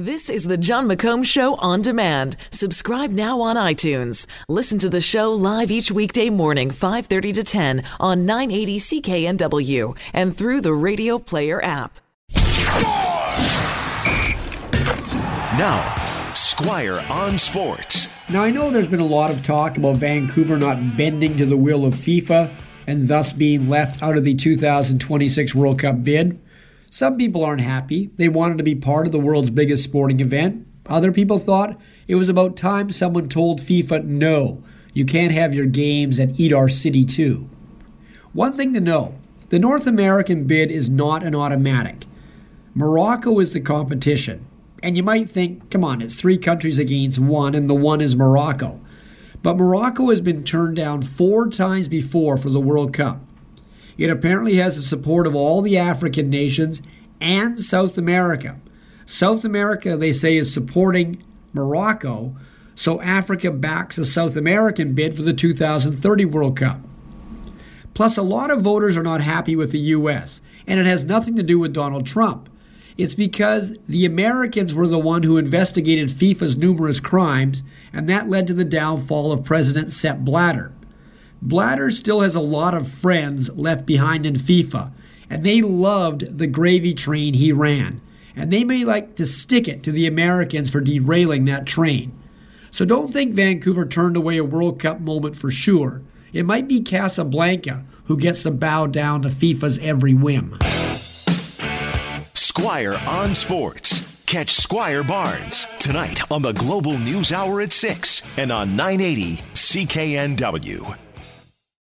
This is the Jon McComb Show on demand. Subscribe now on iTunes. Listen to the show live each weekday morning, 5:30 to 10 on 980 CKNW and through the Radio Player app. Now, Squire on Sports. Now, I know there's been a lot of talk about Vancouver not bending to the will of FIFA and thus being left out of the 2026 World Cup bid. Some people aren't happy. They wanted to be part of the world's biggest sporting event. Other people thought it was about time someone told FIFA, no, you can't have your games and eat our city too. One thing to know the North American bid is not an automatic. Morocco is the competition. And you might think, come on, it's three countries against one, and the one is Morocco. But Morocco has been turned down four times before for the World Cup. It apparently has the support of all the African nations and South America. South America, they say, is supporting Morocco, so Africa backs a South American bid for the 2030 World Cup. Plus, a lot of voters are not happy with the U.S., and it has nothing to do with Donald Trump. It's because the Americans were the one who investigated FIFA's numerous crimes, and that led to the downfall of President Sepp Blatter. Blatter still has a lot of friends left behind in FIFA, and they loved the gravy train he ran. And they may like to stick it to the Americans for derailing that train. So don't think Vancouver turned away a World Cup moment for sure. It might be Casablanca who gets to bow down to FIFA's every whim. Squire on Sports. Catch Squire Barnes tonight on the Global News Hour at 6 and on 980 CKNW.